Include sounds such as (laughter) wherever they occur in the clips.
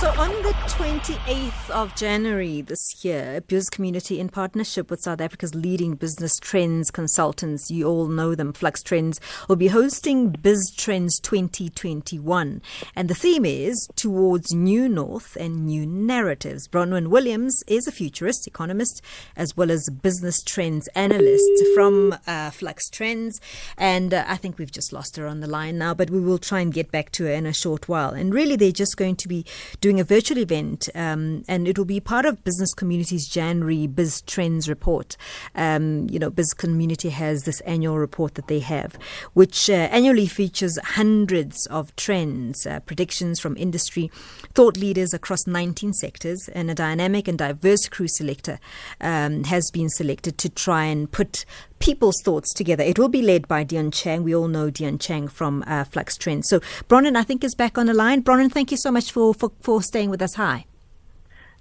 So, on the 28th of January this year, Biz Community, in partnership with South Africa's leading business trends consultants, you all know them, Flux Trends, will be hosting Biz Trends 2021. And the theme is Towards New North and New Narratives. Bronwyn Williams is a futurist, economist, as well as business trends analyst from uh, Flux Trends. And uh, I think we've just lost her on the line now, but we will try and get back to her in a short while. And really, they're just going to be doing doing a virtual event, um, and it will be part of Business Community's January Biz Trends report. Um, you know, Biz Community has this annual report that they have, which uh, annually features hundreds of trends, uh, predictions from industry, thought leaders across 19 sectors, and a dynamic and diverse crew selector um, has been selected to try and put people's thoughts together. It will be led by Dion Chang. We all know Dion Chang from uh, Flux Trends. So Bronwyn, I think, is back on the line. Bronwyn, thank you so much for, for, for staying with us. Hi.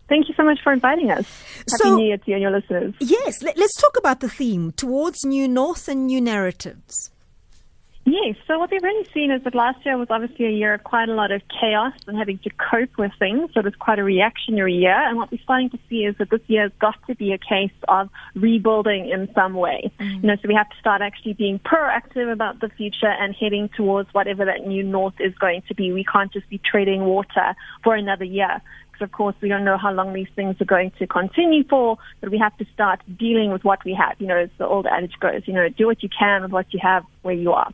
Thank you so much for inviting us. Happy so, New Year to you and your listeners. Yes, let, us talk about the theme towards new north and new narratives. Yes. So what we've really seen is that last year was obviously a year of quite a lot of chaos and having to cope with things. So it was quite a reactionary year. And what we're starting to see is that this year has got to be a case of rebuilding in some way. Mm-hmm. You know, so we have to start actually being proactive about the future and heading towards whatever that new north is going to be. We can't just be treading water for another year Because, of course, we don't know how long these things are going to continue for, but we have to start dealing with what we have. You know, as the old adage goes, you know, do what you can with what you have where you are.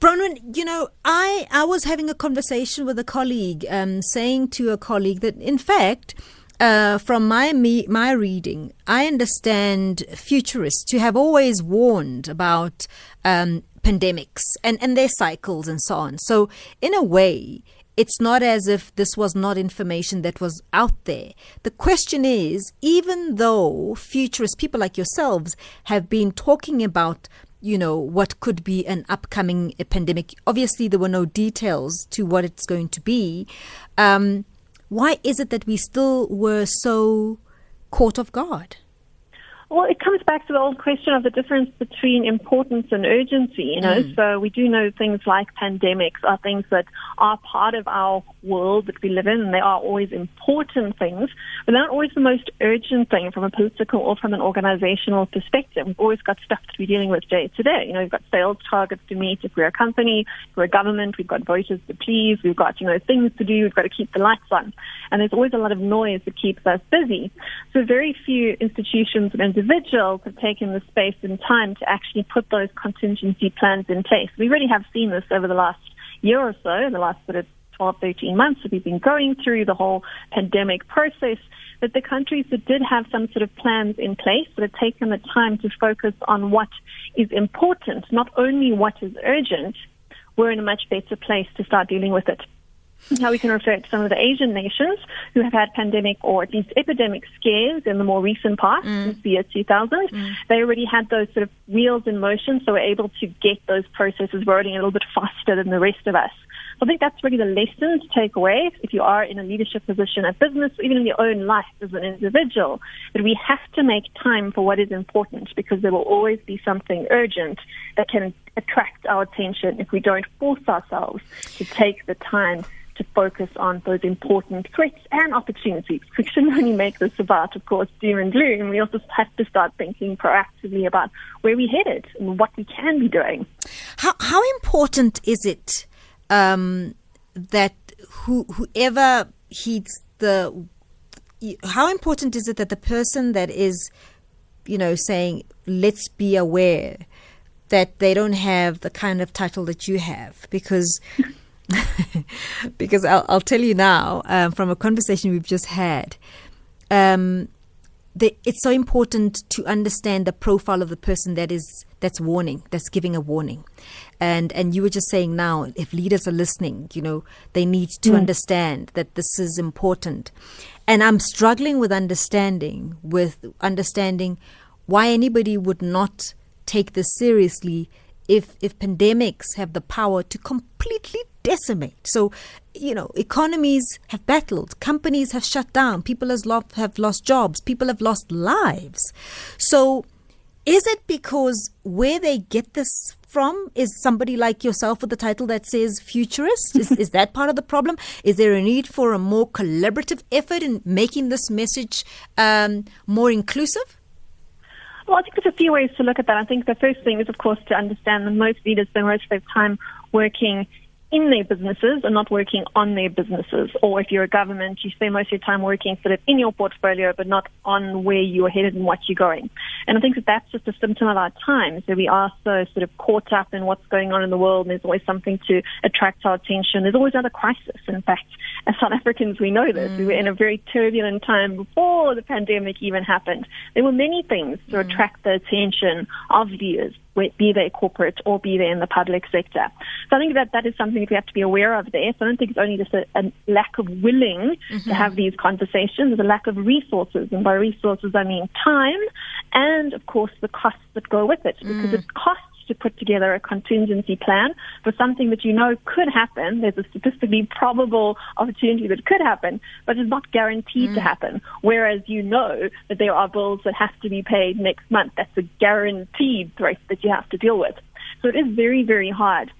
Bronwyn, you know, I, I was having a conversation with a colleague, um, saying to a colleague that, in fact, uh, from my me, my reading, I understand futurists to have always warned about um, pandemics and, and their cycles and so on. So, in a way, it's not as if this was not information that was out there. The question is, even though futurists, people like yourselves, have been talking about you know, what could be an upcoming pandemic. Obviously, there were no details to what it's going to be. Um, why is it that we still were so caught off guard? Well, it comes back to the old question of the difference between importance and urgency, you know. Mm. So we do know things like pandemics are things that are part of our world that we live in, and they are always important things, but they're not always the most urgent thing from a political or from an organizational perspective. We've always got stuff to be dealing with day to day. You know, we've got sales targets to meet if we're a company, if we're a government, we've got voters to please, we've got, you know, things to do, we've got to keep the lights on. And there's always a lot of noise that keeps us busy. So very few institutions and individuals have taken the space and time to actually put those contingency plans in place. We really have seen this over the last year or so, the last sort of 12, 13 months that we've been going through the whole pandemic process, that the countries that did have some sort of plans in place that have taken the time to focus on what is important, not only what is urgent, we're in a much better place to start dealing with it. Now we can refer to some of the Asian nations who have had pandemic or at least epidemic scares in the more recent past, mm. since the year 2000. Mm. They already had those sort of wheels in motion, so we're able to get those processes rolling a little bit faster than the rest of us. I think that's really the lesson to take away if you are in a leadership position at business, even in your own life as an individual, that we have to make time for what is important because there will always be something urgent that can attract our attention if we don't force ourselves to take the time to focus on those important threats and opportunities. (laughs) We shouldn't only make this about, of course, doom and gloom. We also have to start thinking proactively about where we're headed and what we can be doing. How, how important is it um, that who, whoever heeds the how important is it that the person that is you know saying let's be aware that they don't have the kind of title that you have? Because (laughs) because I'll, I'll, tell you now um, from a conversation we've just had um, the, it's so important to understand the profile of the person that is that's warning that's giving a warning and and you were just saying now if leaders are listening you know they need to mm. understand that this is important and i'm struggling with understanding with understanding why anybody would not take this seriously if if pandemics have the power to completely decimate. So, you know, economies have battled, companies have shut down, people has lost, have lost jobs, people have lost lives. So, Is it because where they get this from is somebody like yourself with the title that says futurist? Is, is that part of the problem? Is there a need for a more collaborative effort in making this message um, more inclusive? Well, I think there's a few ways to look at that. I think the first thing is, of course, to understand that most leaders spend most of their time working in their businesses and not working on their businesses. Or if you're a government, you spend most of your time working sort of in your portfolio, but not on where you're headed and what you're going. And I think that that's just a symptom of our times, where we are so sort of caught up in what's going on in the world, and there's always something to attract our attention. There's always another crisis. In fact, as South Africans, we know this. Mm. We were in a very turbulent time before the pandemic even happened. There were many things to mm. attract the attention of leaders, be they corporate or be they in the public sector. So I think that that is something that we have to be aware of there. So I don't think it's only just a, a lack of willing mm-hmm. to have these conversations. There's a lack of resources, and by resources I mean time and, of course, the costs that go with it, because mm. it costs to put together a contingency plan for something that you know could happen. There's a statistically probable opportunity that could happen, but it's not guaranteed mm. to happen. Whereas you know that there are bills that have to be paid next month. That's a guaranteed threat that you have to deal with. So it is very, very hard.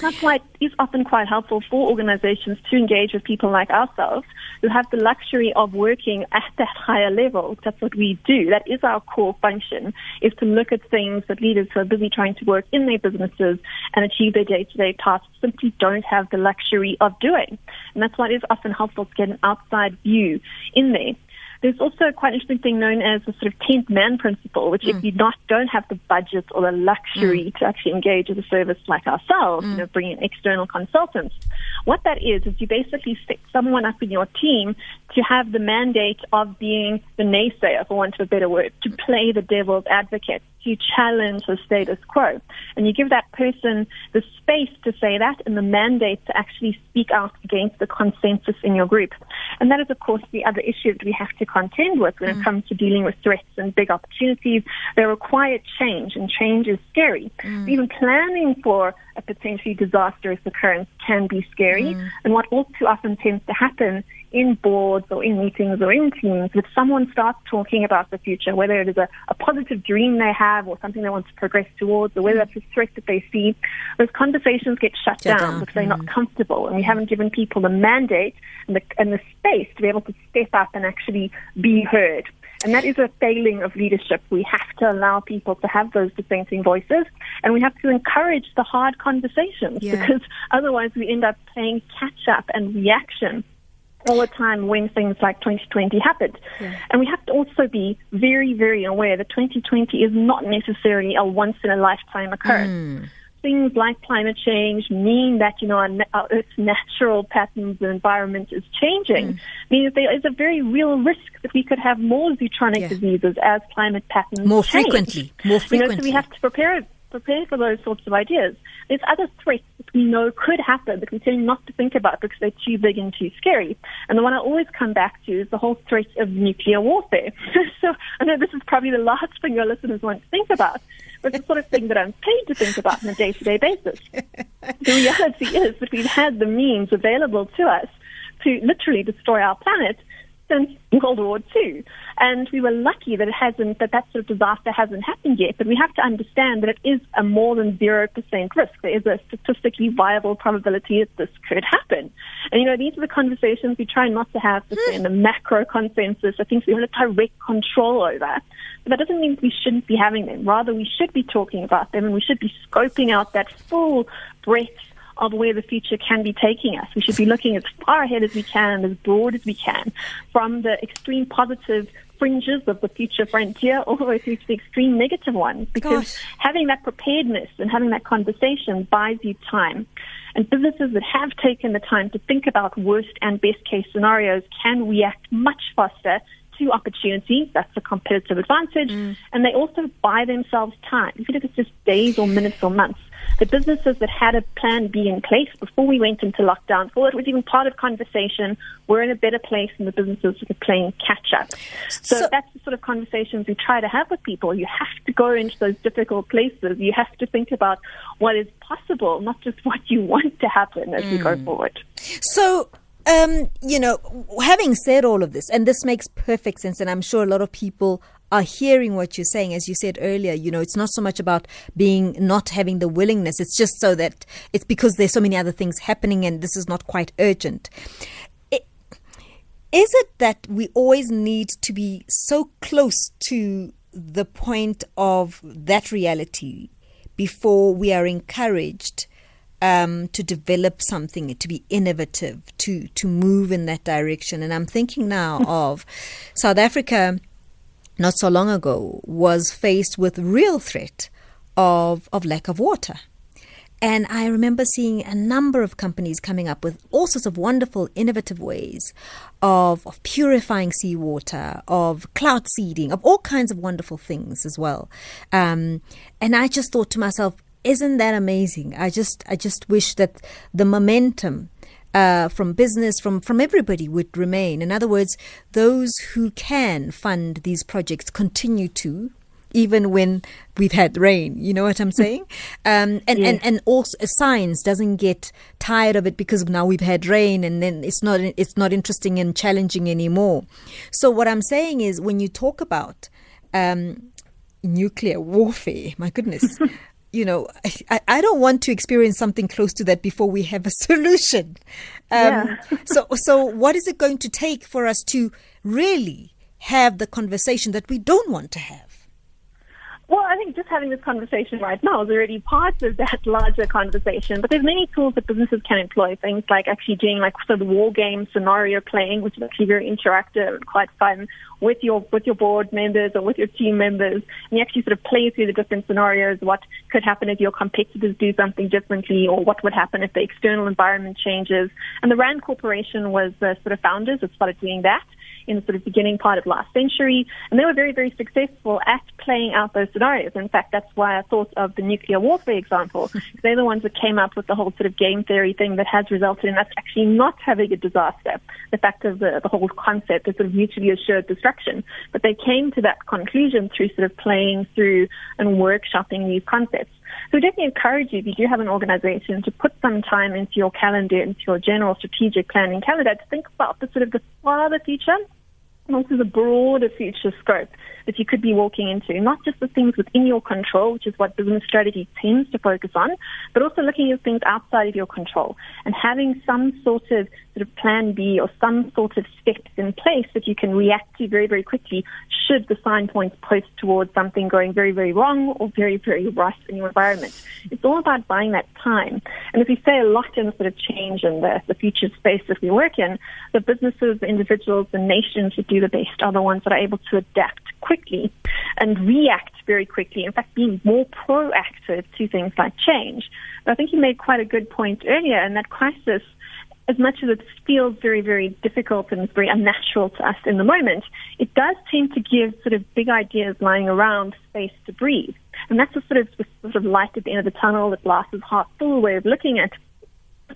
That's why it is often quite helpful for organizations to engage with people like ourselves who have the luxury of working at that higher level. That's what we do. That is our core function, is to look at things that leaders who are busy trying to work in their businesses and achieve their day-to-day tasks simply don't have the luxury of doing. And that's why it is often helpful to get an outside view in there. There's also quite an interesting thing known as the sort of 10th man principle, which mm. if you not don't have the budget or the luxury mm. to actually engage with a service like ourselves, mm. you know, bring in external consultants, what that is is you basically set someone up in your team to have the mandate of being the naysayer, for want of a better word, to play the devil's advocate, to challenge the status quo. And you give that person the space to say that and the mandate to actually speak out against the consensus in your group. And that is, of course, the other issue that we have to contend with when mm. it comes to dealing with threats and big opportunities. They require change, and change is scary. Mm. Even planning for a potentially disastrous occurrence can be scary. Mm. And what all too often tends to happen in boards or in meetings or in teams, if someone starts talking about the future, whether it is a, a positive dream they have or something they want to progress towards, or whether that's a threat that they see, those conversations get shut, down, down, because they're mm. not comfortable. And we haven't given people the mandate and the, and the space to be able to step up and actually be heard. And that is a failing of leadership. We have to allow people to have those dissenting voices and we have to encourage the hard conversations yeah. because otherwise we end up playing catch up and reaction all the time when things like 2020 happened. Yeah. And we have to also be very, very aware that 2020 is not necessarily a once in a lifetime occurrence. Mm things like climate change mean that, you know, our, our Earth's natural patterns and environment is changing, mm. means there is a very real risk that we could have more zoonotic yeah. diseases as climate patterns change. more change. frequently. More frequently. You know, so we have to prepare prepare for those sorts of ideas. There's other threats that we know could happen that we tend not to think about because they're too big and too scary. And the one I always come back to is the whole threat of nuclear warfare. (laughs) so I know this is probably the last thing your listeners want to think about, it's the sort of thing that I'm paid to think about on a day-to-day basis. the reality is that we've had the means available to us to literally destroy our planet since World War II. And we were lucky that it hasn't, that that sort of disaster hasn't happened yet. But we have to understand that it is a more than 0% risk. There is a statistically viable probability that this could happen. And, you know, these are the conversations we try not to have in the macro consensus, I think we have direct control over. But that doesn't mean we shouldn't be having them. Rather, we should be talking about them and we should be scoping out that full breadth of where the future can be taking us. We should be looking as far ahead as we can, and as broad as we can, from the extreme positive fringes of the future frontier all the way through to the extreme negative ones. Because Gosh. having that preparedness and having that conversation buys you time. And businesses that have taken the time to think about worst and best case scenarios can react much faster to opportunities. That's a competitive advantage. Mm. And they also buy themselves time, even if it's just days or minutes or months the businesses that had a plan B in place before we went into lockdown, before it was even part of conversation, were in a better place than the businesses that are playing catch up. So, so that's the sort of conversations we try to have with people. You have to go into those difficult places. You have to think about what is possible, not just what you want to happen as mm. we go forward. So um, you know, having said all of this, and this makes perfect sense, and I'm sure a lot of people are hearing what you're saying. As you said earlier, you know, it's not so much about being not having the willingness, it's just so that it's because there's so many other things happening and this is not quite urgent. Is it that we always need to be so close to the point of that reality before we are encouraged um, to develop something, to be innovative, to to move in that direction. And I'm thinking now (laughs) of South Africa. Not so long ago, was faced with real threat of of lack of water. And I remember seeing a number of companies coming up with all sorts of wonderful, innovative ways of, of purifying seawater, of cloud seeding, of all kinds of wonderful things as well. Um, and I just thought to myself, isn't that amazing? I just, I just wish that the momentum uh, from business, from, from everybody would remain. In other words, those who can fund these projects continue to, even when we've had rain. You know what I'm saying? Um, and, and, and also science doesn't get tired of it because now we've had rain and then it's not, it's not interesting and challenging anymore. So what I'm saying is when you talk about, um, nuclear warfare, my goodness, (laughs) you know, I, I don't want to experience something close to that before we have a (laughs) solution. Um, yeah. (laughs) so, so what is it going to take for us to really have the conversation that we don't want to have? Well, I think just having this conversation right now is already part of that (laughs) larger conversation. But there's many tools that businesses can employ. Things like actually doing like sort of war game scenario playing, which is actually very interactive and quite fun with your with your board members or with your team members. And you actually sort of play through the different scenarios. What could happen if your competitors do something differently, or what would happen if the external environment changes? And the Rand Corporation was the sort of founders that started doing that in the sort of beginning part of last century. And they were very, very successful at playing out those scenarios. In fact, that's why I thought of the nuclear warfare example. (laughs) They're the ones that came up with the whole sort of game theory thing that has resulted in us actually not having a disaster. The fact of the, the whole concept of sort of mutually assured destruction. But they came to that conclusion through sort of playing through and workshopping these concepts. So we definitely encourage you, if you do have an organization, to put some time into your calendar, into your general strategic planning calendar, to think about the sort of the farther future and also a broader future scope that you could be walking into, not just the things within your control, which is what business strategy tends to focus on, but also looking at things outside of your control and having some sort of sort of plan B or some sort of steps in place that you can react to very, very quickly should the sign points point towards something going very, very wrong or very, very right in your environment. It's all about buying that time. And as we say a lot in the sort of change and the, the future space that we work in, the businesses, the individuals, the nations that do the best are the ones that are able to adapt quickly and react very quickly. In fact, being more proactive to things like change. But I think you made quite a good point earlier, and that crisis as much as it feels very, very difficult and very unnatural to us in the moment, it does tend to give sort of big ideas lying around space to breathe. And that's a sort of the sort of light at the end of the tunnel, the glass is half full way of looking at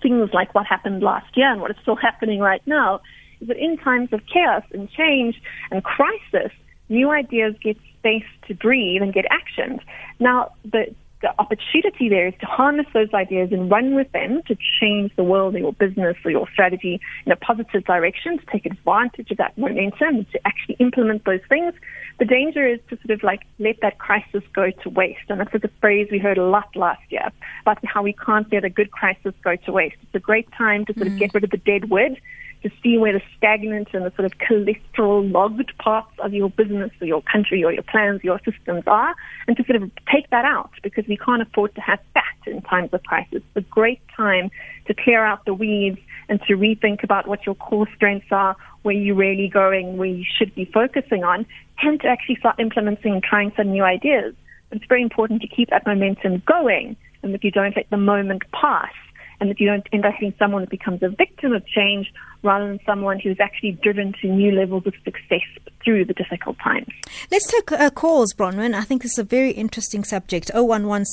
things like what happened last year and what is still happening right now, is that in times of chaos and change and crisis, new ideas get space to breathe and get actioned. Now, the the opportunity there is to harness those ideas and run with them to change the world or your business or your strategy in a positive direction, to take advantage of that momentum, to actually implement those things. The danger is to sort of like let that crisis go to waste. And that's a phrase we heard a lot last year about how we can't let a good crisis go to waste. It's a great time to sort of mm. get rid of the dead wood to see where the stagnant and the sort of cholesterol logged parts of your business or your country or your plans, your systems are, and to sort of take that out because we can't afford to have fat in times of crisis. It's a great time to clear out the weeds and to rethink about what your core strengths are, where you're really going, where you should be focusing on, and to actually start implementing and trying some new ideas. It's very important to keep that momentum going and that you don't let the moment pass and that you don't end up being someone that becomes a victim of change rather than someone who's actually driven to new levels of success through the difficult times. Let's take uh, calls, Bronwyn. I think this is a very interesting subject. 011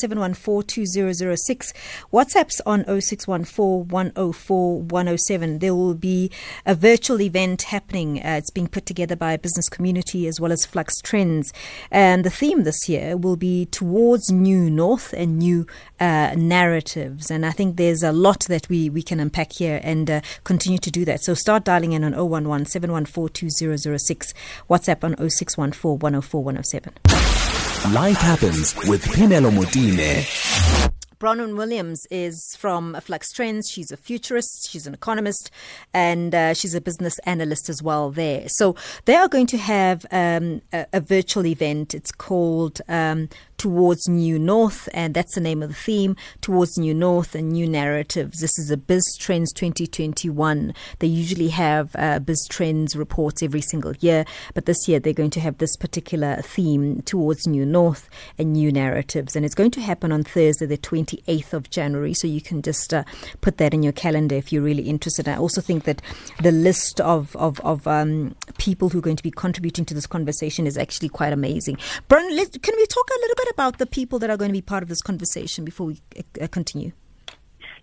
WhatsApp's on 0614 There will be a virtual event happening. Uh, it's being put together by a business community as well as Flux Trends. And the theme this year will be towards new north and new uh, narratives. And I think there's a lot that we, we can unpack here and uh, continue to do that. So start dialing in on 011 WhatsApp on 0614 104 107. Life happens with Phemelo Motene. Bronwyn Williams is from Flux Trends. She's a futurist, she's an economist, and uh, she's a business analyst as well there. So they are going to have um, a, a, virtual event. It's called um, Towards New North, and that's the name of the theme Towards New North and New Narratives. This is a Biz Trends 2021. They usually have uh, Biz Trends reports every single year, but this year they're going to have this particular theme Towards New North and New Narratives, and it's going to happen on Thursday, the 28th of January. So you can just uh, put that in your calendar if you're really interested. I also think that the list of, of, of um, people who are going to be contributing to this conversation is actually quite amazing. Bronwyn, can we talk a little bit about the people that are going to be part of this conversation before we uh, continue?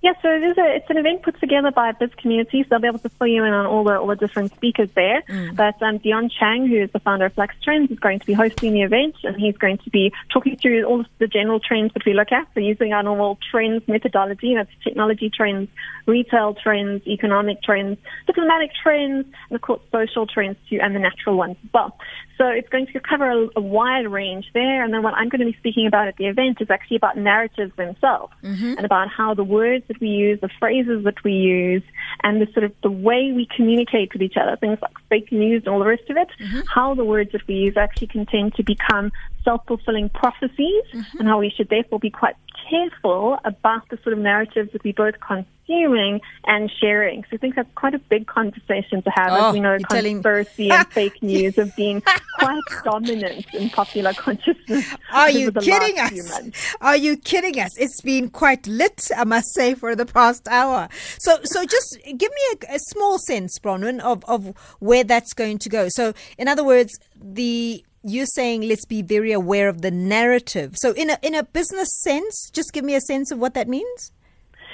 Yeah, so it is a, it's an event put together by Biz Community, so they'll be able to fill you in on all the all the different speakers there. Mm. But um, Dion Chang, who is the founder of Flux Trends, is going to be hosting the event, and he's going to be talking through all the general trends that we look at. So using our normal trends methodology, that's technology trends, retail trends, economic trends, diplomatic trends, and of course social trends too, and the natural ones as well. So it's going to cover a, a, wide range there. And then what I'm going to be speaking about at the event is actually about narratives themselves mm-hmm. and about how the words that we use, the phrases that we use, and the sort of the way we communicate with each other, things like fake news and all the rest of it, mm-hmm. how the words that we use actually can tend to become self-fulfilling prophecies mm-hmm. and how we should therefore be quite careful about the sort of narratives that we both consuming and sharing. So I think that's quite a big conversation to have. Oh, as we oh, know, conspiracy and (laughs) fake news have been quite dominant in popular consciousness. (laughs) Are you kidding us? Are you kidding us? It's been quite lit, I must say, for the past hour. So, so just give me a, a small sense, Bronwyn, of, of where that's going to go. So, in other words, the you're saying let's be very aware of the narrative. So in a in a business sense, just give me a sense of what that means.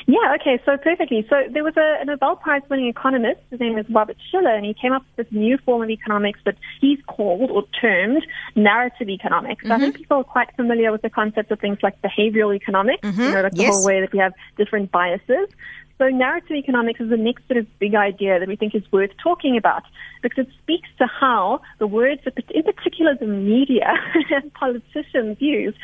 Yeah, okay, so perfectly. So there was a, a Nobel Prize winning economist, his name is Robert Shiller, and he came up with this new form of economics that he's called or termed narrative economics. Mm-hmm. I think people are quite familiar with the concept of things like behavioral economics, mm-hmm. you know, like yes. the whole way that we have different biases. So narrative economics is the next sort of big idea that we think is worth talking about because it speaks to how the words in particular, the media (laughs) and politicians use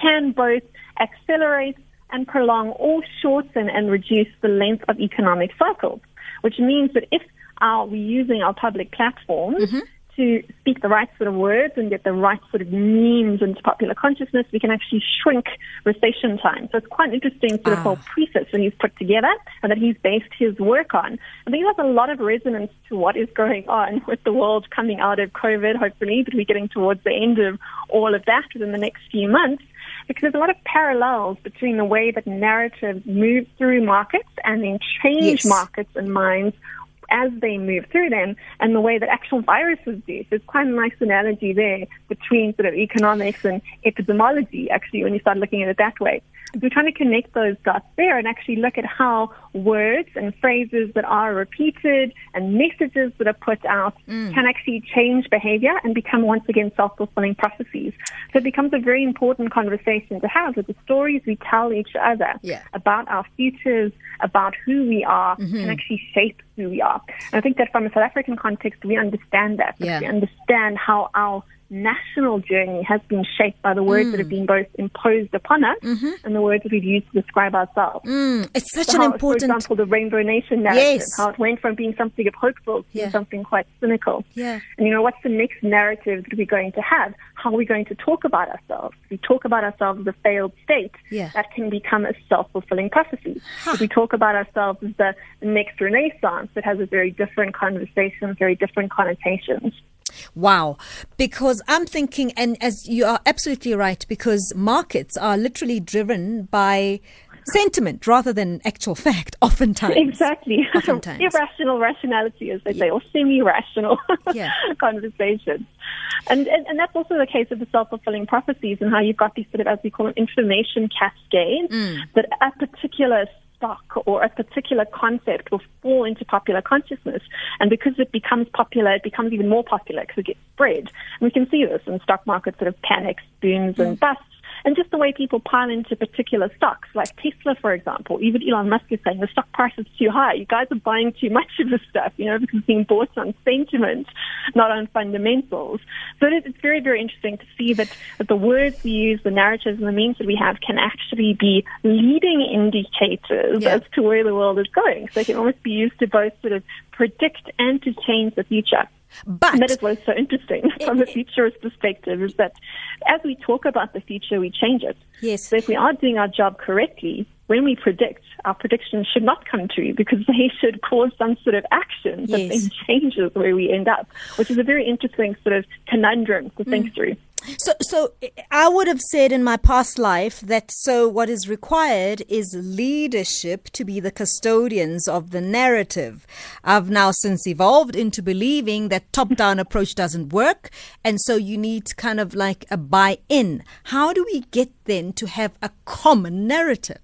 can both accelerate and prolong or shorten and reduce the length of economic cycles, which means that if are we using our public platforms mm-hmm to speak the right sort of words and get the right sort of memes into popular consciousness, we can actually shrink recession time. So it's quite an interesting sort of ah. whole preface that he's put together and that he's based his work on. I think has a lot of resonance to what is going on with the world coming out of COVID, hopefully, but we're getting towards the end of all of that within the next few months because there's a lot of parallels between the way that narratives move through markets and then change yes. markets and minds as they move through them and the way that actual viruses do. So it's quite a nice analogy there between sort of economics and epidemiology, actually, when you start looking at it that way. We're trying to connect those dots there and actually look at how words and phrases that are repeated and messages that are put out mm. can actually change behavior and become once again self-fulfilling prophecies. So it becomes a very important conversation to have with the stories we tell each other yeah. about our futures, about who we are, mm-hmm. and actually shape who we are. And I think that from a South African context, we understand that. Yeah. We understand how our national journey has been shaped by the words mm. that have mm. been both imposed upon us mm-hmm. and the words that we've used to describe ourselves. Mm. It's such so an how, important. For example, the Rainbow Nation narrative, yes. how it went from being something of hopeful to yeah. something quite cynical. Yeah. And you know, what's the next narrative that we're going to have? How are we going to talk about ourselves? If we talk about ourselves as a failed state, yeah. that can become a self-fulfilling prophecy. Huh. If we talk about ourselves as the next Renaissance, it has a very different conversation, very different connotations. Wow. Because I'm thinking, and as you are absolutely right, because markets are literally driven by Sentiment rather than actual fact, (laughs) oftentimes. Exactly. (laughs) Oftentimes. Irrational rationality, as they say, or semi-rational (laughs) Yeah. conversations. And, and and that's also the case of the self-fulfilling prophecies and how you've got these sort of, as we call them, information cascades mm. that a particular stock or a particular concept will fall into popular consciousness. And because it becomes popular, it becomes even more popular because it gets spread. And we can see this in stock market sort of panics, booms, and hmm. busts. And just the way people pile into particular stocks, like Tesla, for example. Even Elon Musk is saying the stock price is too high. You guys are buying too much of this stuff, you know, because it's being bought on sentiment, not on fundamentals. So it, it's very, very interesting to see that, that the words we use, the narratives, and the means that we have can actually be leading indicators Yeah. as to where the world is going. So they can almost be used to both sort of predict and to change the future. But And that is what is so interesting (laughs) from a futurist perspective is that as we talk about the future, we change it. Yes. So if we are doing our job correctly, when we predict, our predictions should not come true because (laughs) they should cause some sort of action that Yes. then (laughs) changes where we end up, which is a very interesting sort of conundrum to think Mm. through. So, so I would have said in my past life that so what is required is leadership to be the custodians of the narrative. I've now since evolved into believing that top-down (laughs) approach doesn't work, and so you need kind of like a buy-in. How do we get then to have a common narrative?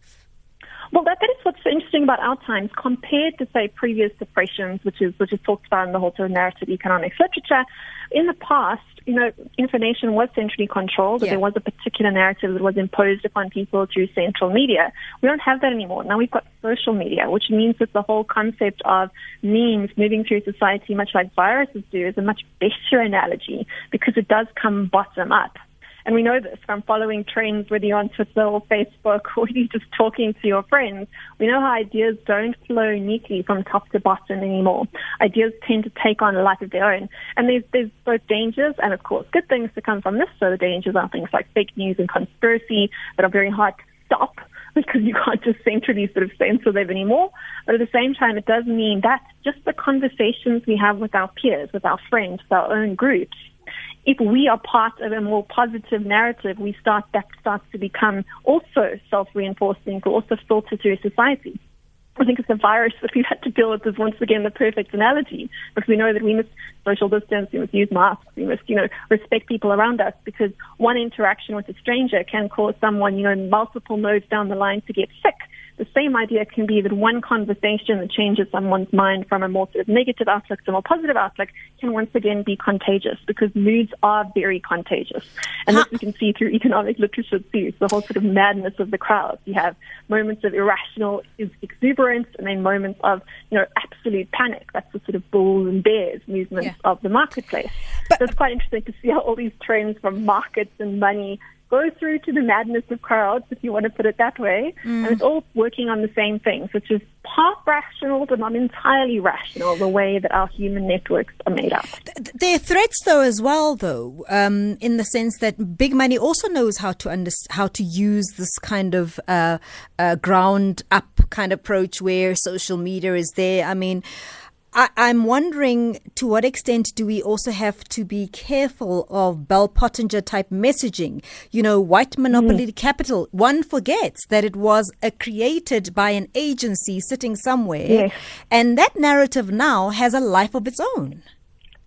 Well, that, that is what's interesting about our times compared to, say, previous depressions, which is which is talked about in the whole sort of narrative economics literature. In the past, you know, information was centrally controlled. Yeah. There was a particular narrative that was imposed upon people through central media. We don't have that anymore. Now we've got social media, which means that the whole concept of memes moving through society, much like viruses do, is a much better analogy because it does come bottom up. And we know this from following trends, whether you're on Twitter or Facebook (laughs) or you're just talking to your friends. We know how ideas don't flow neatly from top to bottom anymore. Ideas tend to take on a life of their own. And there's, there's both dangers and, of course, good things to come from this. So the dangers are things like fake news and conspiracy that are very hard to stop (laughs) because you can't just centrally sort of censor them anymore. But at the same time, it does mean that just the conversations we have with our peers, with our friends, with our own groups, if we are part of a more positive narrative, we start that starts to become also self-reinforcing, also filter through society. I think it's a virus that we've had to deal with is once again the perfect analogy because we know that we must social distance, we must use masks, we must, you know, respect people around us because one interaction with a stranger can cause someone, you know, multiple nodes down the line to get sick. The same idea can be that one conversation that changes someone's mind from a more sort of negative outlook to a more positive outlook can once again be contagious because moods are very contagious. And this we can see through economic literature too. So the whole sort of madness of the crowds. You have moments of irrational exuberance and then moments of, you know, absolute panic. That's the sort of bulls and bears movement Yeah. of the marketplace. But- so it's quite interesting to see how all these trends from markets and money go through to the madness of crowds, if you want to put it that way. And it's all working on the same things, which is part rational, but not entirely rational, the way that our human networks are made up. Th- There are threats, though, as well, though, um, in the sense that big money also knows how to under- how to use this kind of uh, uh, ground up kind of approach where social media is there. I mean. I, I'm wondering to what extent do we also have to be careful of Bell Pottinger type messaging? You know, white mm-hmm. monopoly capital. One forgets that it was created by an agency sitting somewhere, Yes. and that narrative now has a life of its own.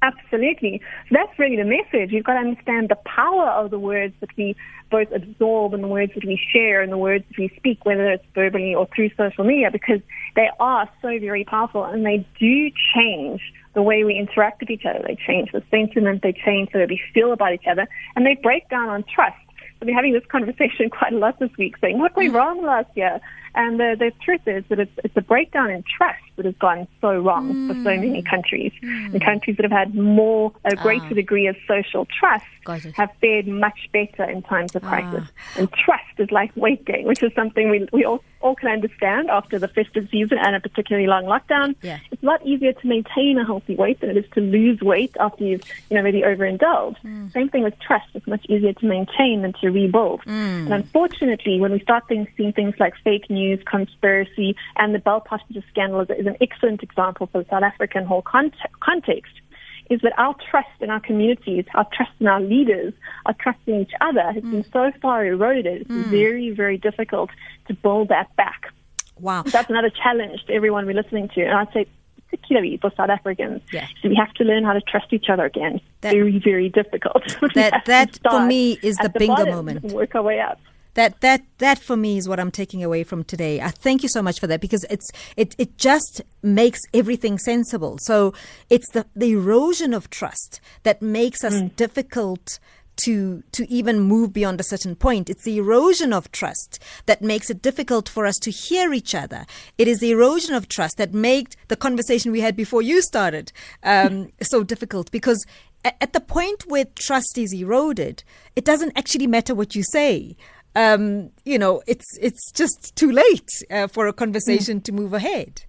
Absolutely. That's really the message. You've got to understand the power of the words that we both absorb and the words that we share and the words that we speak, whether it's verbally or through social media, because they are so very powerful and they do change the way we interact with each other. They change the sentiment, they change the way we feel about each other, and they break down on trust. So we're having this conversation (laughs) quite a lot this week, saying what went mm. wrong last year, and the, the truth is that it's, it's a breakdown in trust that has gone so wrong for so many countries. And countries that have had more, a greater Ah. degree of social trust have fared much better in times of crisis. Ah. And trust is like weight gain, which is something we, we all, all can understand after the festive season and a particularly long lockdown. Yeah. It's a lot easier to maintain a healthy weight than it is to lose weight after you've, you know, maybe overindulged. Hmm. Same thing with trust. It's much easier to maintain than to rebuild. Hmm. And unfortunately, when we start things, seeing things like fake news, conspiracy, and the Bell Pottinger scandal is, is an excellent example for the South African whole cont- context. Is that our trust in our communities, our trust in our leaders, our trust in each other has mm. been so far eroded. It's mm. very, very difficult to build that back. Wow. That's another challenge to everyone we're listening to. And I'd say particularly for South Africans. Yeah. So we have to learn how to trust each other again. That, very, very difficult. (laughs) That, that for me is the bingo moment. work our way up that that that for me is what I'm taking away from today. I thank you so much for that because it's it it just makes everything sensible. So it's the the erosion of trust that makes us mm. difficult to to even move beyond a certain point. It's the erosion of trust that makes it difficult for us to hear each other. It is the erosion of trust that made the conversation we had before you started um, (laughs) so difficult because at the point where trust is eroded, it doesn't actually matter what you say um, you know, it's it's just too late uh, for a conversation mm. to move ahead.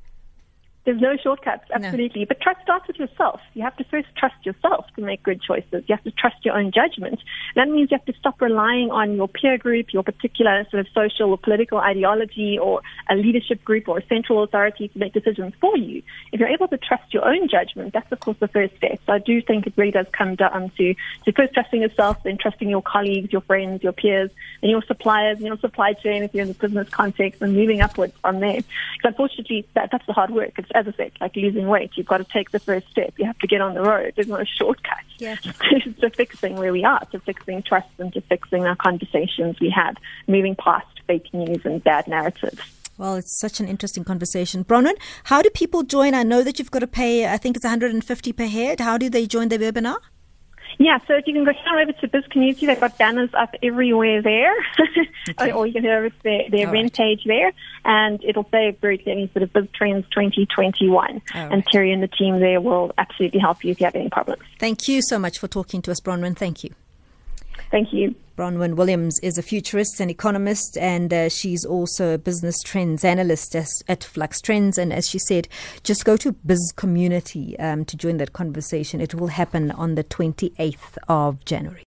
There's no shortcuts, absolutely. No. But trust starts with yourself. You have to first trust yourself to make good choices. You have to trust your own judgment. That means you have to stop relying on your peer group, your particular sort of social or political ideology, or a leadership group or a central authority to make decisions for you. If you're able to trust your own judgment, that's of course the first step. So I do think it really does come down to, to first trusting yourself, then trusting your colleagues, your friends, your peers, and your suppliers, and your supply chain if you're in the business context, and moving upwards from there. Because unfortunately, that, that's the hard work. It's as I said, like losing weight, you've got to take the first step. You have to get on the road. There's no shortcut yeah. (laughs) to, to fixing where we are, to fixing trust and to fixing our conversations we have, moving past fake news and bad narratives. Well, it's such an interesting conversation. Bronwyn, how do people join? I know that you've got to pay, I think it's 150 per head. How do they join the webinar? Yeah, so if you can go down over to Biz Community, they've got banners up everywhere there. (laughs) okay. or you can go over to their, their event right. page there, and it'll say very clearly sort of Biz Trends 2021. Right. And Terry and the team there will absolutely help you if you have any problems. Thank you so much for talking to us, Bronwyn. Thank you. Thank you. Bronwyn Williams is a futurist and economist, and uh, she's also a business trends analyst at Flux Trends. And as she said, just go to Biz Community um, to join that conversation. It will happen on the 28th of January.